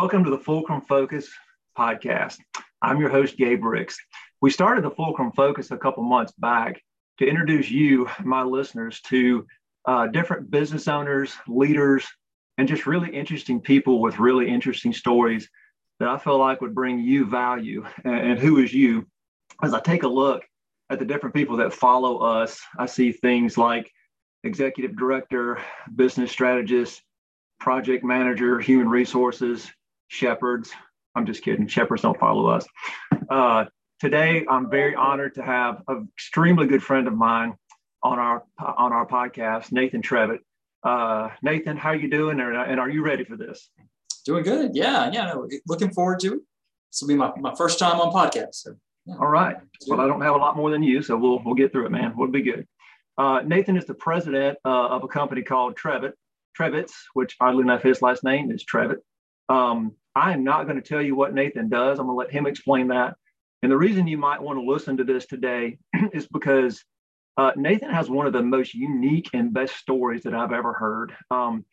Welcome to the Fulcrum Focus podcast. I'm your host, Gabe Ricks. We started the Fulcrum Focus a couple months back to introduce you, my listeners, to uh, different business owners, leaders, and just really interesting people with really interesting stories that I feel like would bring you value. And, and who is you? As I take a look at the different people that follow us, I see things like executive director, business strategist, project manager, human resources, shepherds. I'm just kidding. Shepherds don't follow us. Uh, today, I'm very honored to have an extremely good friend of mine on our on our podcast, Nathan Trevett. Uh, Nathan, how are you doing? And are you ready for this? Doing good. Yeah, yeah. No, looking forward to it. This will be my, my first time on podcast. So, yeah. All right. Well, I don't have a lot more than you, so we'll we'll get through it, man. We'll be good. Uh, Nathan is the president uh, of a company called Trevett, Trevetts, which oddly enough, his last name is Trevett. Um, I am not going to tell you what Nathan does. I'm going to let him explain that. And the reason you might want to listen to this today is because uh, Nathan has one of the most unique and best stories that I've ever heard. Um,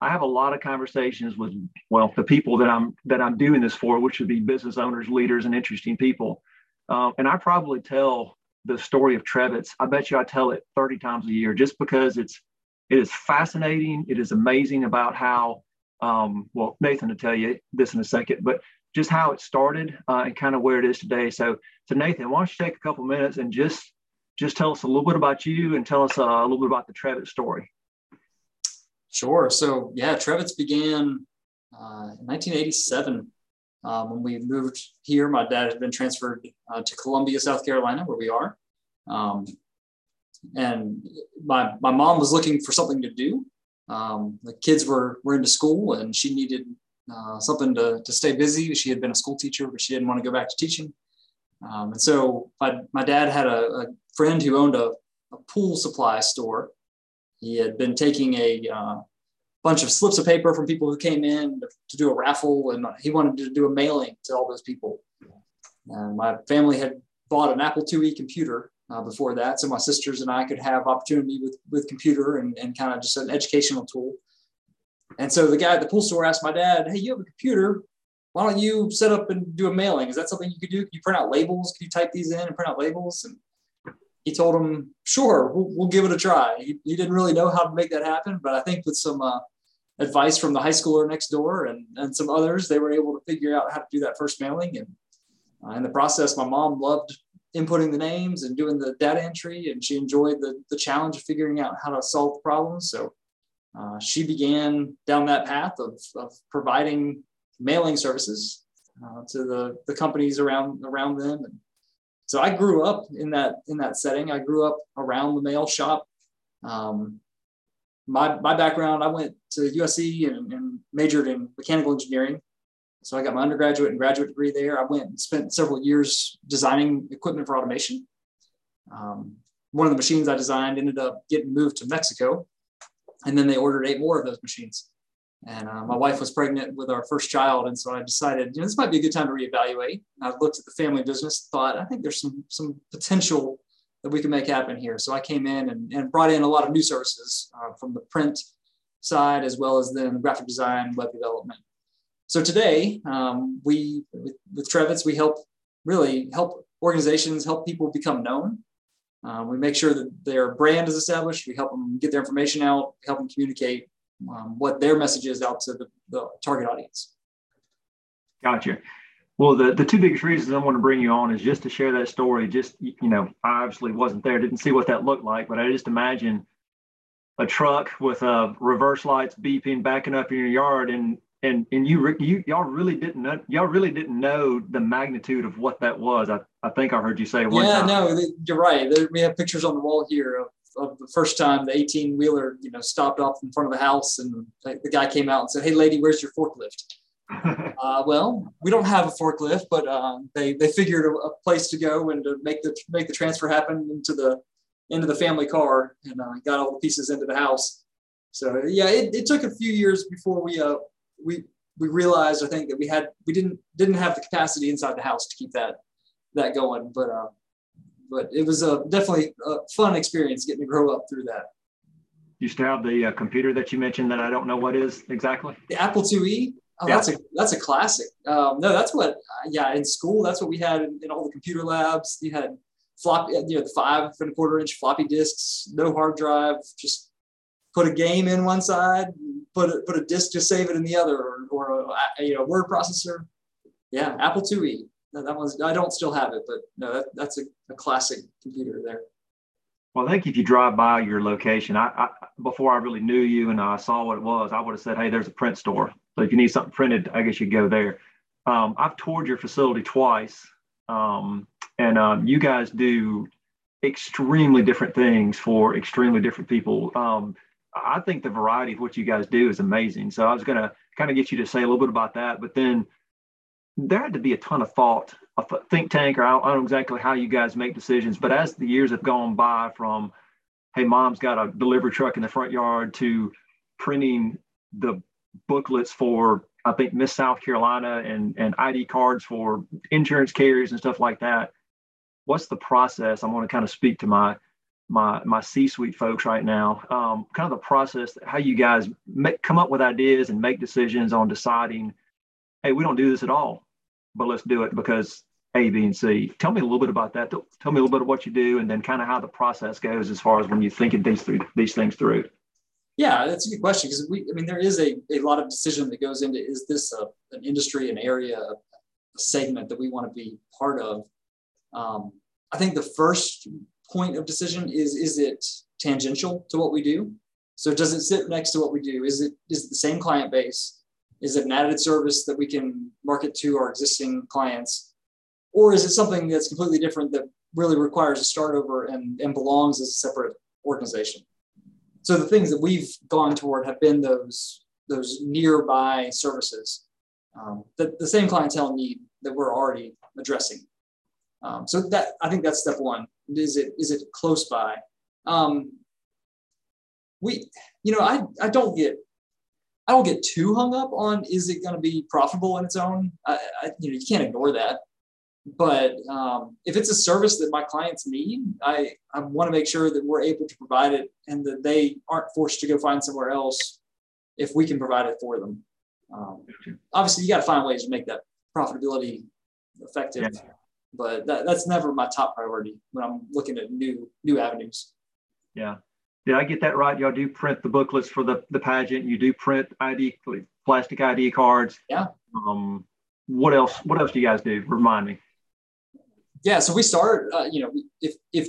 I have a lot of conversations with, well, the people that I'm that I'm doing this for, which would be business owners, leaders, and interesting people. Um, and I probably tell the story of Trevetts. I bet you I tell it 30 times a year, just because it's it is fascinating. It is amazing about how um, well, Nathan will tell you this in a second, but just how it started uh, and kind of where it is today. So, so Nathan, why don't you take a couple minutes and just just tell us a little bit about you and tell us uh, a little bit about the Trevett story. Sure. So, yeah, Trevetts began uh, in 1987 um, when we moved here. My dad had been transferred uh, to Columbia, South Carolina, where we are. Um, and my, my mom was looking for something to do um, the kids were were into school and she needed uh, something to, to stay busy. She had been a school teacher, but she didn't want to go back to teaching. Um, and so my, my dad had a, a friend who owned a, a, pool supply store. He had been taking a uh, bunch of slips of paper from people who came in to, to, do a raffle, and he wanted to do a mailing to all those people. And my family had bought an Apple IIe computer uh, before that. So my sisters and I could have opportunity with, with computer and, and kind of just an educational tool. And so the guy at the pool store asked my dad, Hey, you have a computer. Why don't you set up and do a mailing? Is that something you could do? Can you print out labels? Can you type these in and print out labels? And he told him, sure, we'll, we'll give it a try. He, he, didn't really know how to make that happen, but I think with some uh, advice from the high schooler next door and, and some others, they were able to figure out how to do that first mailing. And uh, in the process, my mom loved inputting the names and doing the data entry, and she enjoyed the, the challenge of figuring out how to solve problems. So uh, she began down that path of, of providing mailing services uh, to the, the companies around around them. And so I grew up in that in that setting. I grew up around the mail shop. Um, my, my background, I went to USC and, and majored in mechanical engineering. So I got my undergraduate and graduate degree there. I went and spent several years designing equipment for automation. Um, one of the machines I designed ended up getting moved to Mexico, and then they ordered eight more of those machines. And uh, my wife was pregnant with our first child, and so I decided, you know, this might be a good time to reevaluate. And I looked at the family business, thought I think there's some some potential that we can make happen here. So I came in and, and brought in a lot of new services uh, from the print side as well as then graphic design, web development, so today, um, we with, with Trevetts, we help really help organizations help people become known. Um, we make sure that their brand is established. We help them get their information out, help them communicate um, what their message is out to the, the target audience. Gotcha. Well, the, the two biggest reasons I want to bring you on is just to share that story. Just, you know, I obviously wasn't there, didn't see what that looked like, but I just imagine a truck with uh, reverse lights beeping, backing up in your yard, and and and you you y'all really didn't know y'all really didn't know the magnitude of what that was. I, I think I heard you say one yeah, time. no, you're right. There, we have pictures on the wall here of, of the first time the 18 wheeler you know stopped off in front of the house, and the guy came out and said, "Hey, lady, where's your forklift?" uh, well, we don't have a forklift, but um, they they figured a, a, place to go and to make the make the transfer happen into the into the family car, and uh, got all the pieces into the house. So yeah, it, it took a few years before we uh, we we realized I think that we had we didn't didn't have the capacity inside the house to keep that that going. But uh, but it was a definitely a fun experience getting to grow up through that. You still have the uh, computer that you mentioned that I don't know what is exactly. The Apple IIe. Oh, yeah. that's a that's a classic. Um, no, that's what. Uh, yeah, in school, that's what we had in, in, all the computer labs. You had floppy, you know, the five and a quarter inch floppy disks, no hard drive. Just put a game in one side, put a, put a disk to save it in the other, or, or a, you know word processor. Yeah, Apple IIe. No, that one's I don't still have it, but no, that, that's a, a classic computer there. Well, I think if you drive by your location, I, I, before I really knew you and I saw what it was, I would have said, "Hey, there's a print store. So if you need something printed, I guess you go there." Um, I've toured your facility twice, um, and um, you guys do extremely different things for extremely different people. Um, I think the variety of what you guys do is amazing. So I was going to kind of get you to say a little bit about that, but then there had to be a ton of thought, a think tank, or I don't know exactly how you guys make decisions. But as the years have gone by, from hey, mom's got a delivery truck in the front yard to printing the booklets for I think Miss South Carolina and and ID cards for insurance carriers and stuff like that. What's the process? I want to kind of speak to my my my C-suite folks right now. Um, kind of the process, how you guys make, come up with ideas and make decisions on deciding, hey, we don't do this at all but let's do it because A, B, and C. Tell me a little bit about that. Tell me a little bit of what you do, and then kind of how the process goes as far as when you're thinking these through these things through. Yeah, that's a good question because we, I mean, there is a, a lot of decision that goes into is this a, an industry, an area, a segment that we want to be part of. Um, I think the first point of decision is is it tangential to what we do? So does it sit next to what we do? Is it is it the same client base? Is it an added service that we can market to our existing clients? Or is it something that's completely different that really requires a start over and, and belongs as a separate organization? So the things that we've gone toward have been those, those nearby services um, that the same clientele need that we're already addressing. Um, so that I think that's step one. Is it is it close by? Um, we, you know, I I don't get I don't get too hung up on is it going to be profitable in its own. I, I, you know, you can't ignore that. But um, if it's a service that my clients need, I, I want to make sure that we're able to provide it and that they aren't forced to go find somewhere else if we can provide it for them. Um, obviously, you got to find ways to make that profitability effective, yeah. But that, that's never my top priority when I'm looking at new new avenues. Yeah, did I get that right? Y'all do print the booklets for the, the pageant. You do print ID plastic ID cards. Yeah. Um, what else? What else do you guys do? Remind me. Yeah. So we start. Uh, you know, if if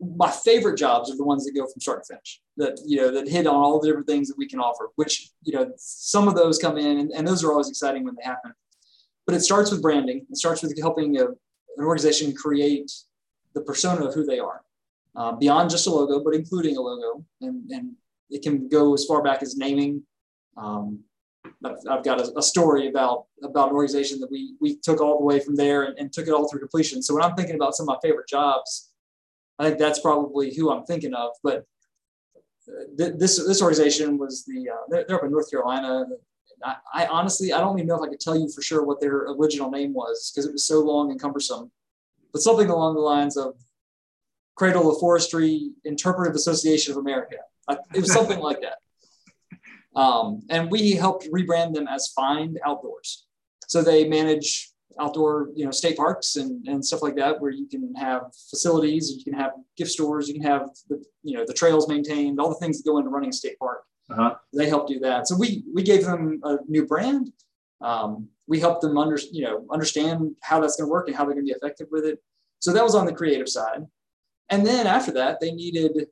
my favorite jobs are the ones that go from start to finish. That you know that hit on all the different things that we can offer. Which you know some of those come in, and, and those are always exciting when they happen. But it starts with branding. It starts with helping a, an organization create the persona of who they are uh, beyond just a logo, but including a logo. And, and it can go as far back as naming. Um, I've got a, a, story about about an organization that we we took all the way from there and, and, took it all through completion. So when I'm thinking about some of my favorite jobs, I think that's probably who I'm thinking of. But th- this this organization was the uh, they're, they're, up in North Carolina. I, I, honestly I don't even know if I could tell you for sure what their original name was because it was so long and cumbersome. But something along the lines of Cradle of Forestry Interpretive Association of America. It was something like that. Um, and we helped rebrand them as Find Outdoors. So they manage outdoor, you know, state parks and, and stuff like that, where you can have facilities, you can have gift stores, you can have the, you know, the trails maintained, all the things that go into running a state park. Uh-huh. They help do that. So we we gave them a new brand. Um, we helped them under, you know, understand how that's going to work and how they're going to be effective with it. So that was on the creative side. And then after that, they needed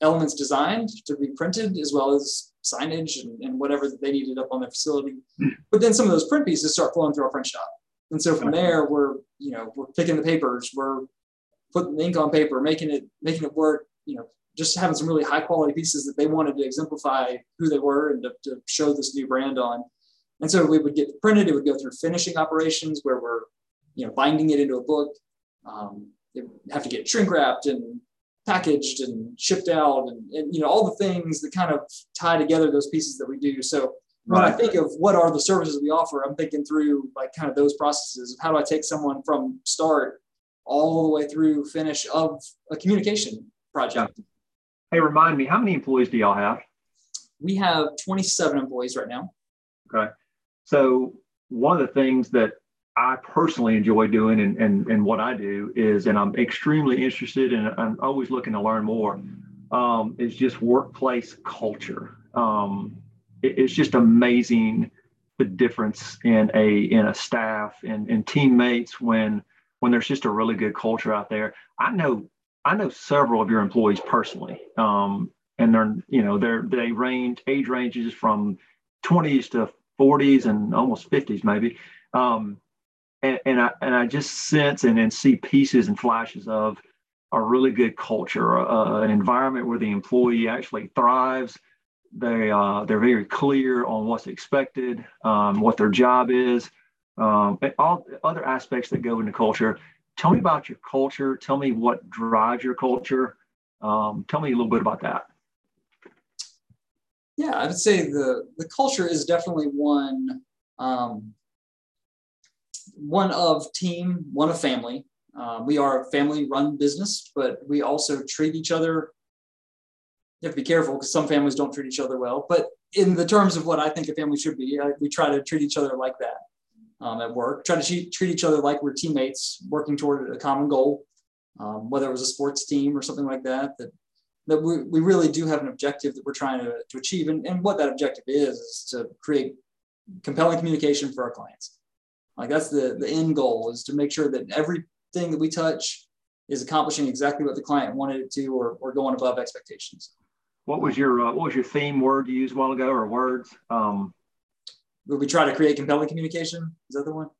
elements designed to be printed as well as signage and, and whatever that they needed up on their facility. But then some of those print pieces start flowing through our print shop. And so from there, we're, you know, we're picking the papers, we're putting ink on paper, making it, making it work, you know, just having some really high quality pieces that they wanted to exemplify who they were and to, to show this new brand on. And so we would get printed, it would go through finishing operations where we're, you know, binding it into a book. Um, they have to get shrink wrapped and packaged and shipped out and, and you know all the things that kind of tie together those pieces that we do so when I think of what are the services we offer, I'm thinking through like kind of those processes of how do I take someone from start all the way through finish of a communication project. Hey, remind me, how many employees do y'all have? We have 27 employees right now. Okay. So one of the things that I personally enjoy doing and, and, and what I do is, and I'm extremely interested and I'm always looking to learn more, um, is just workplace culture. Um, it, it's just amazing the difference in a in a staff and, and teammates when when there's just a really good culture out there. I know I know several of your employees personally, um, and they're you know they're they range age ranges from 20s to 40s and almost 50s maybe. Um, and, and I and I just sense and, and see pieces and flashes of a really good culture, uh, an environment where the employee actually thrives. They uh, they're very clear on what's expected, um, what their job is, um, and all other aspects that go into culture. Tell me about your culture. Tell me what drives your culture. Um, tell me a little bit about that. Yeah, I would say the the culture is definitely one um, one of team, one of family. Uh, we are a family run business, but we also treat each other. You have to be careful because some families don't treat each other well. But in the terms of what I think a family should be, I, we try to treat each other like that um, at work. Try to treat, treat each other like we're teammates working toward a common goal, um, whether it was a sports team or something like that. That that we, we really do have an objective that we're trying to, to achieve. And, and what that objective is is to create compelling communication for our clients. Like that's the the end goal is to make sure that everything that we touch is accomplishing exactly what the client wanted it to, or, or going above expectations. What was your uh, what was your theme word you used a while ago, or words? Um, we try to create compelling communication. Is that the one?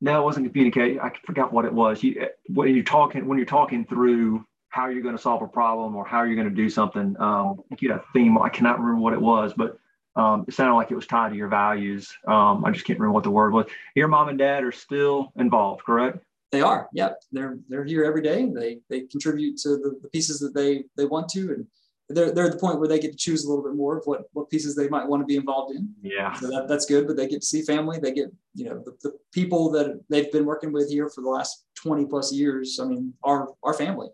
No, it wasn't communicate. I forgot what it was. You when you're talking when you're talking through how you're going to solve a problem or how you're going to do something. Um, you know, theme. I cannot remember what it was, but um, it sounded like it was tied to your values. Um, I just can't remember what the word was. Your mom and dad are still involved, correct? They are. Yep, they're they're here every day. They they contribute to the, the pieces that they they want to, and they're they're at the point where they get to choose a little bit more of what what pieces they might want to be involved in. Yeah. So that, that's good. But they get to see family. They get you know the, the people that they've been working with here for the last twenty plus years. I mean, our our family.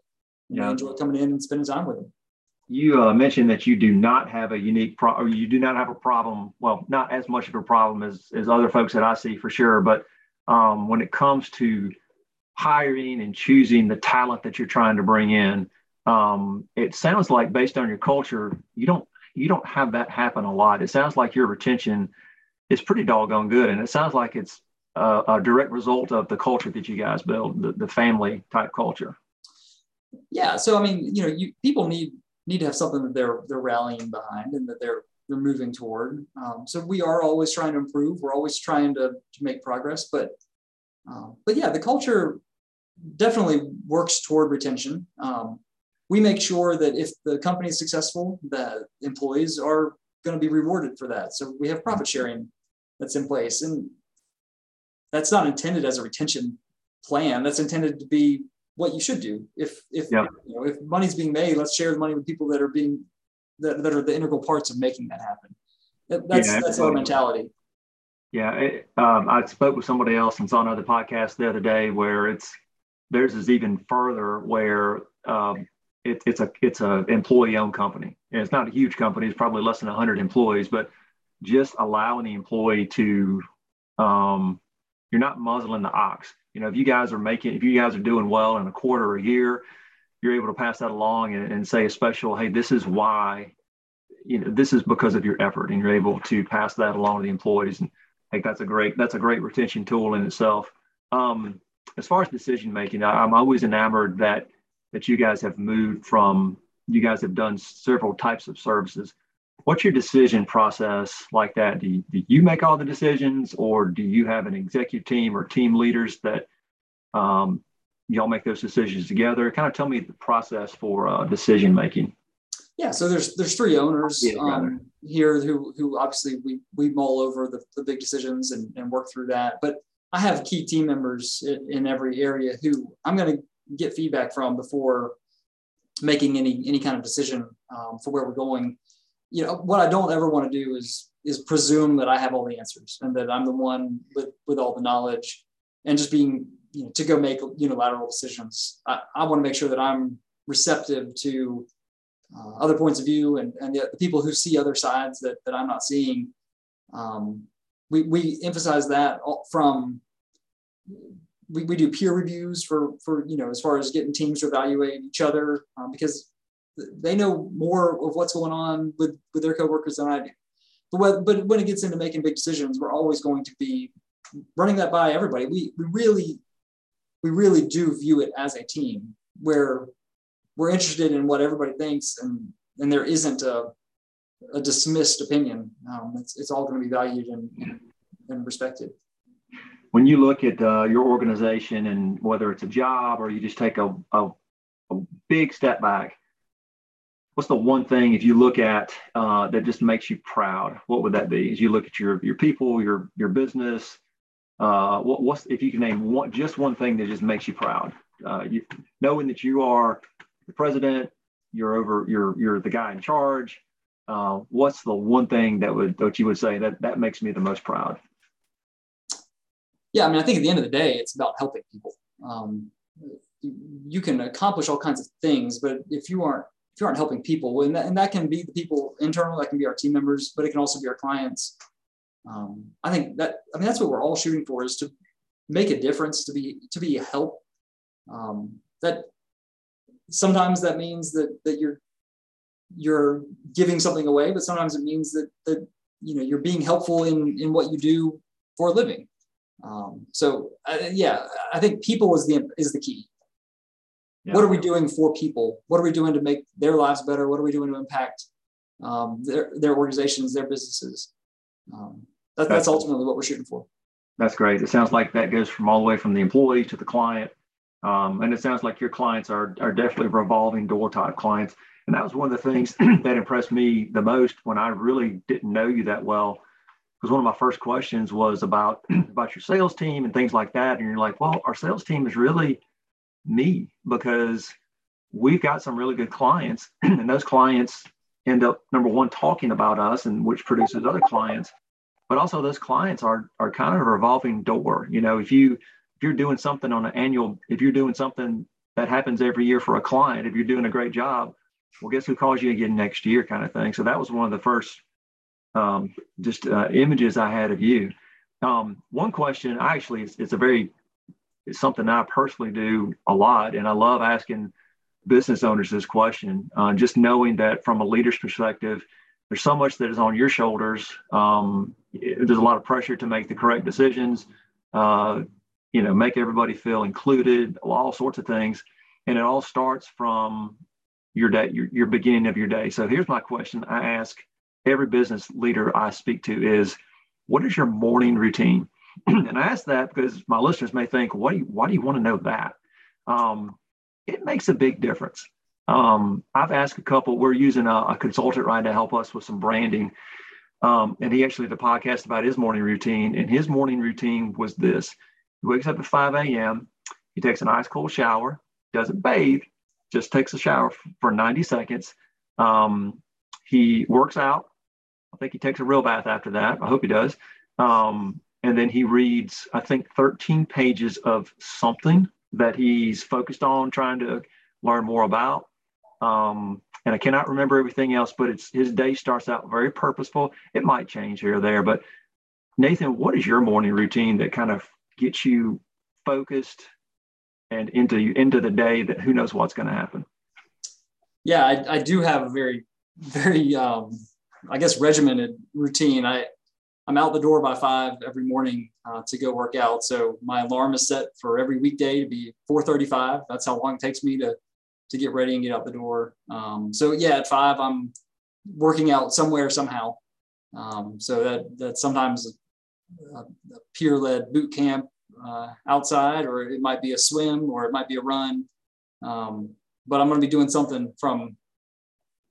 Yeah. They enjoy coming in and spending time with them you uh, mentioned that you do not have a unique pro- or you do not have a problem. Well, not as much of a problem as as other folks that I see for sure. But um, when it comes to hiring and choosing the talent that you're trying to bring in, um, it sounds like based on your culture, you don't you don't have that happen a lot. It sounds like your retention is pretty doggone good, and it sounds like it's a, a direct result of the culture that you guys build, the, the family type culture. Yeah. So I mean, you know, you people need need to have something that they're they're rallying behind and that they're they're moving toward. Um, so we are always trying to improve. We're always trying to to make progress. But um, but yeah, the culture definitely works toward retention. Um, we make sure that if the company is successful, that employees are going to be rewarded for that. So we have profit sharing that's in place, and that's not intended as a retention plan. That's intended to be what you should do. If if yeah. you know, if money's being made, let's share the money with people that are being that, that are the integral parts of making that happen. That, that's yeah, that's our mentality. Yeah, it, um, I spoke with somebody else and saw another podcast the other day where it's theirs is even further where um, it, it's a it's a employee owned company and it's not a huge company. It's probably less than 100 employees, but just allowing the employee to um, you're not muzzling the ox you know, if you guys are making, if you guys are doing well in a quarter or a year, you're able to pass that along and, and say a special, hey, this is why, you know, this is because of your effort, and you're able to pass that along to the employees. And I think that's a great, that's a great retention tool in itself. Um, as far as decision making, I'm always enamored that that you guys have moved from. You guys have done several types of services what's your decision process like that? Do you, do you make all the decisions, or do you have an executive team or team leaders that um, y'all make those decisions together? Kind of tell me the process for uh, decision making. Yeah, so there's there's three owners um, here who who obviously we we mull over the, the big decisions and, and work through that. But I have key team members in, in every area who I'm going to get feedback from before making any any kind of decision um, for where we're going you know what I don't ever want to do is is presume that I have all the answers and that I'm the one with with all the knowledge and just being you know to go make unilateral decisions. I, I want to make sure that I'm receptive to uh, other points of view and, and the, the, people who see other sides that, that I'm not seeing. Um, we, we emphasize that from we, we do peer reviews for for you know as far as getting teams to evaluate each other um, because they know more of what's going on with with their coworkers than I do. But when, but when it gets into making big decisions, we're always going to be running that by everybody. We we really we really do view it as a team where we're interested in what everybody thinks and and there isn't a a dismissed opinion. Um, it's, it's all going to be valued and, and respected. When you look at uh, your organization and whether it's a job or you just take a, a, a, big step back, what's the one thing if you look at uh, that just makes you proud? What would that be? As you look at your your people, your your business, uh, what, what's if you can name one just one thing that just makes you proud? Uh, you, knowing that you are the president, you're over, you're you're the guy in charge uh, what's the one thing that would that you would say that that makes me the most proud? Yeah, I mean, I think at the end of the day, it's about helping people. Um, you can accomplish all kinds of things, but if you aren't if you aren't helping people, and that, and that can be the people internal, that can be our team members, but it can also be our clients. Um, I think that I mean that's what we're all shooting for is to make a difference, to be to be a help. Um, that sometimes that means that that you're you're giving something away, but sometimes it means that that you know you're being helpful in in what you do for a living. Um, so uh, yeah, I think people is the is the key. Yeah. What are we doing for people? What are we doing to make their lives better? What are we doing to impact um, their their organizations, their businesses? Um, that, that's, that's ultimately what we're shooting for. That's great. It sounds like that goes from all the way from the employee to the client, um, and it sounds like your clients are are definitely revolving door type clients. And that was one of the things that impressed me the most when I really didn't know you that well. Because one of my first questions was about about your sales team and things like that. And you're like, well, our sales team is really me because we've got some really good clients, and those clients end up number one talking about us, and which produces other clients. But also those clients are are kind of a revolving door. You know, if you if you're doing something on an annual, if you're doing something that happens every year for a client, if you're doing a great job, well, guess who calls you again next year, kind of thing. So that was one of the first um, just uh, images I had of you. Um, one question, actually, it's, it's a very, it's something I personally do a lot, and I love asking business owners this question. Uh, just knowing that from a leader's perspective, there's so much that is on your shoulders. Um, it, there's a lot of pressure to make the correct decisions. Uh, you know, make everybody feel included, all sorts of things, and it all starts from your day, your, your beginning of your day. So here's my question I ask every business leader I speak to is what is your morning routine? and I ask that because my listeners may think, what do you, why do you want to know that? Um, it makes a big difference. Um, I've asked a couple, we're using a, a, consultant right to help us with some branding. Um, and he actually did a podcast about his morning routine. And his morning routine was this he wakes up at 5 a.m., he takes an ice cold shower, doesn't bathe, just takes a shower for 90 seconds. Um, he works out. I think he takes a real bath after that. I hope he does. Um, and then he reads, I think, 13 pages of something that he's focused on trying to learn more about. Um, and I cannot remember everything else, but it's his day starts out very purposeful. It might change here or there, but Nathan, what is your morning routine that kind of gets you focused and into into the day that who knows what's going to happen. Yeah, I, I do have a very very um, I guess regimented routine. I I'm out the door by five every morning uh, to go work out. So my alarm is set for every weekday to be 4:35. That's how long it takes me to to get ready and get out the door. Um, so yeah, at five I'm working out somewhere somehow. Um, so that that sometimes a, a peer led boot camp uh, outside, or it might be a swim, or it might be a run. Um, but I'm going to be doing something from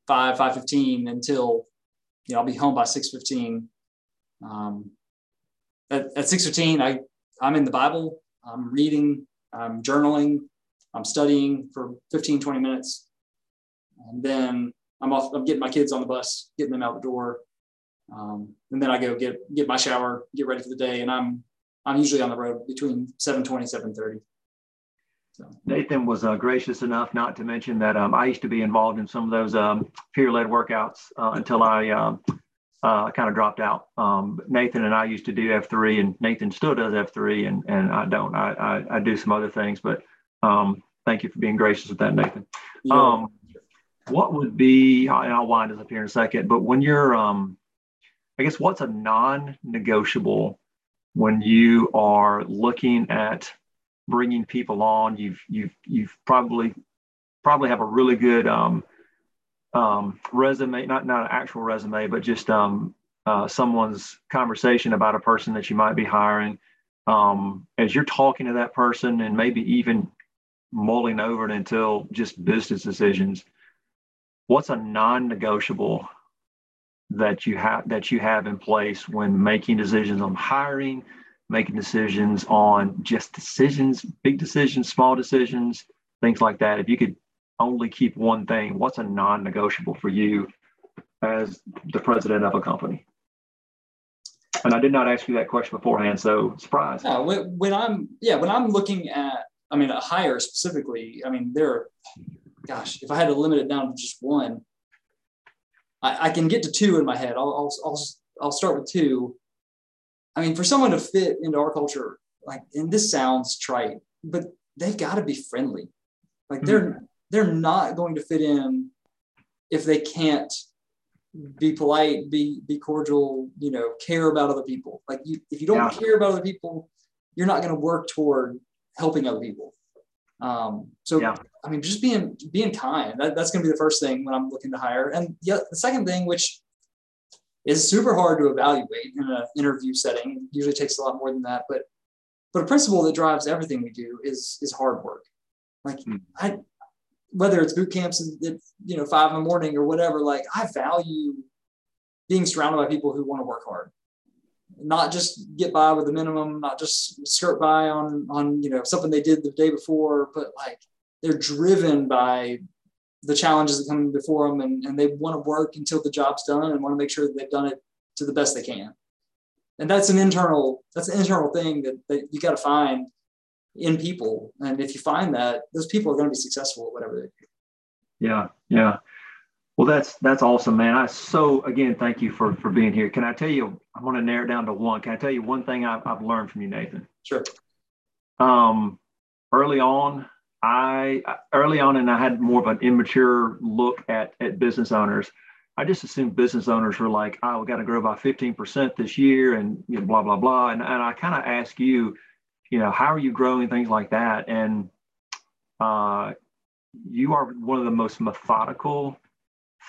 five five fifteen until you know I'll be home by six fifteen. Um, at, at six fifteen, I I'm in the Bible. I'm reading. I'm journaling. I'm studying for 15 20 minutes, and then I'm off. I'm getting my kids on the bus, getting them out the door. Um, and then I go get get my shower, get ready for the day, and I'm I'm usually on the road between 720, 730. So. Nathan was uh, gracious enough not to mention that um, I used to be involved in some of those um, peer-led workouts uh, until I um, uh, kind of dropped out. Um, Nathan and I used to do F3, and Nathan still does F3, and and I don't. I I, I do some other things, but um, thank you for being gracious with that, Nathan. Yeah. Um, what would be? And I'll wind us up here in a second. But when you're, um, I guess, what's a non-negotiable when you are looking at bringing people on? You've you've you've probably probably have a really good um, um, resume, not not an actual resume, but just um, uh, someone's conversation about a person that you might be hiring. Um, as you're talking to that person and maybe even mulling over it until just business decisions, what's a non-negotiable that you have that you have in place when making decisions on hiring, making decisions on just decisions, big decisions, small decisions, things like that. If you could only keep one thing, what's a non-negotiable for you as the president of a company? And I did not ask you that question beforehand, so surprise. No, when, when I'm yeah, when I'm looking at, I mean, a hire specifically. I mean, there, gosh, if I had to limit it down to just one, I, I can get to two in my head. I'll, I'll I'll I'll start with two. I mean, for someone to fit into our culture, like, and this sounds trite, but they've got to be friendly. Like they're mm-hmm they're not going to fit in if they can't be polite, be be cordial, you know, care about other people. Like you, if you don't yeah. care about other people, you're not going to work toward helping other people. Um, so yeah. I mean, just being being kind. That, that's going to be the first thing when I'm looking to hire. And yeah, the second thing, which is super hard to evaluate in an interview setting, It usually takes a lot more than that. But but a principle that drives everything we do is is hard work. Like mm. I whether it's boot camps at you know five in the morning or whatever, like I value being surrounded by people who want to work hard, not just get by with the minimum, not just skirt by on on you know something they did the day before, but like they're driven by the challenges that come before them and, and they want to work until the job's done and want to make sure that they've done it to the best they can. And that's an internal, that's an internal thing that, that you got to find in people. And if you find that, those people are going to be successful at whatever they do. Yeah, yeah. Well, that's that's awesome, man. I so again thank you for for being here. Can I tell you? I'm going to narrow it down to one. Can I tell you one thing I've, I've learned from you, Nathan? Sure. Um, early on, I early on, and I had more of an immature look at at business owners. I just assumed business owners were like, "Oh, we got to grow by 15% this year," and you know, blah blah blah. And and I kind of ask you, you know, how are you growing things like that? And uh, you are one of the most methodical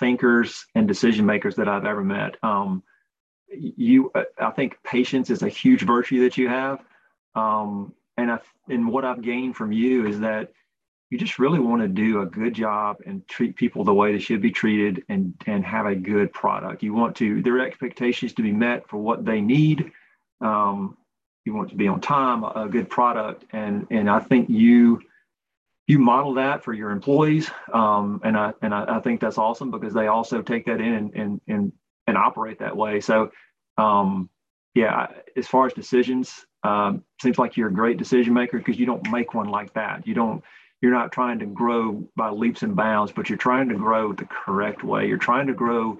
thinkers and decision makers that I've ever met. Um, you, I think patience is a huge virtue that you have. Um, and I, and what I've gained from you is that you just really want to do a good job and treat people the way they should be treated and, and have a good product. You want to, their expectations to be met for what they need. Um, you want to be on time, a good product, and and I think you you model that for your employees, um, and I and I, I, think that's awesome because they also take that in and and and, and operate that way. So, um, yeah, as far as decisions, um, seems like you're a great decision maker because you don't make one like that. You don't. You're not trying to grow by leaps and bounds, but you're trying to grow the correct way. You're trying to grow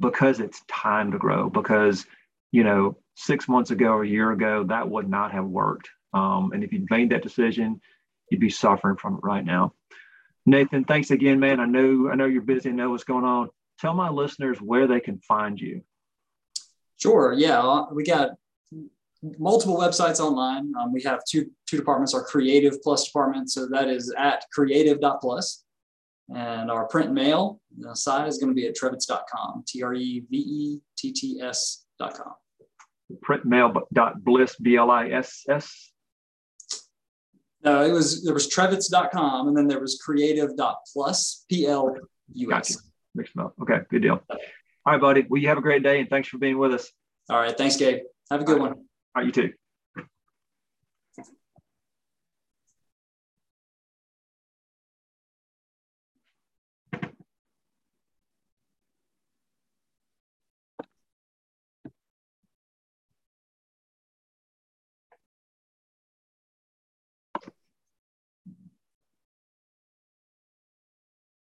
because it's time to grow because you know six months ago or a year ago, that would not have worked. Um, and if you'd made that decision, you'd be suffering from it right now. Nathan, thanks again, man. I know I know you're busy and know what's going on. Tell my listeners where they can find you. Sure. Yeah, we got multiple websites online. Um, we have two two departments. Our creative plus department, so that is at creative.plus. And our print and mail side is going to be at trevetts.com, T R E V E T T S.com printmail.bliss, B-L-I-S-S? No, it was, there was trevetts.com and then there was creative.plus, P-L-U-S. Gotcha. Mixed them up. Okay, good deal. All right, buddy. Well, you have a great day and thanks for being with us. All right. Thanks, Gabe. Have a good one. Right, you too.